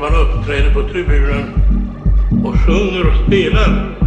man uppträder på tribunen och sjunger och spelar.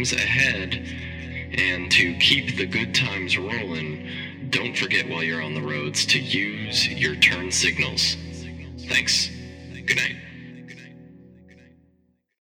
times ahead. And to keep the good times rolling, don't forget while you're on the roads to use your turn signals.